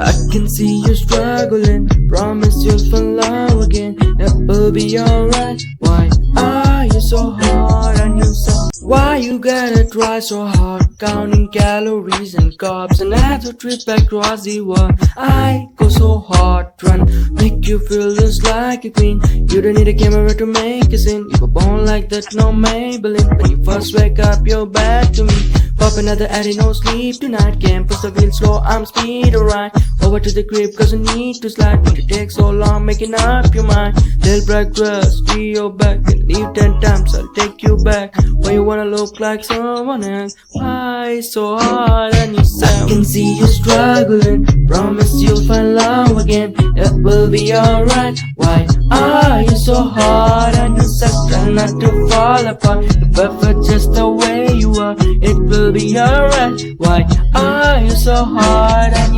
I can see you struggling. Promise you'll find love again. It will be alright. Why are you so hard on yourself? Why you gotta try so hard? Counting calories and carbs. And add another trip across the world. I go so hard. To make you feel just like a queen. You don't need a camera to make a scene. You were born like that, no Maybelline. When you first wake up, you're back to me. Pop another addy, no sleep tonight. Can't push the wheel slow, I'm speed alright. Over to the crib, cause I need to slide. But it takes so long making up your mind. Little breakfast, be your back. And leave ten times, I'll take you back. When you wanna look like someone else. Why so hard on yourself? I can see you struggling. Promise you'll find love again. It will be alright. Why are you so hard Not to fall apart. But for just the way you are. It will be alright. Why are you so hard on?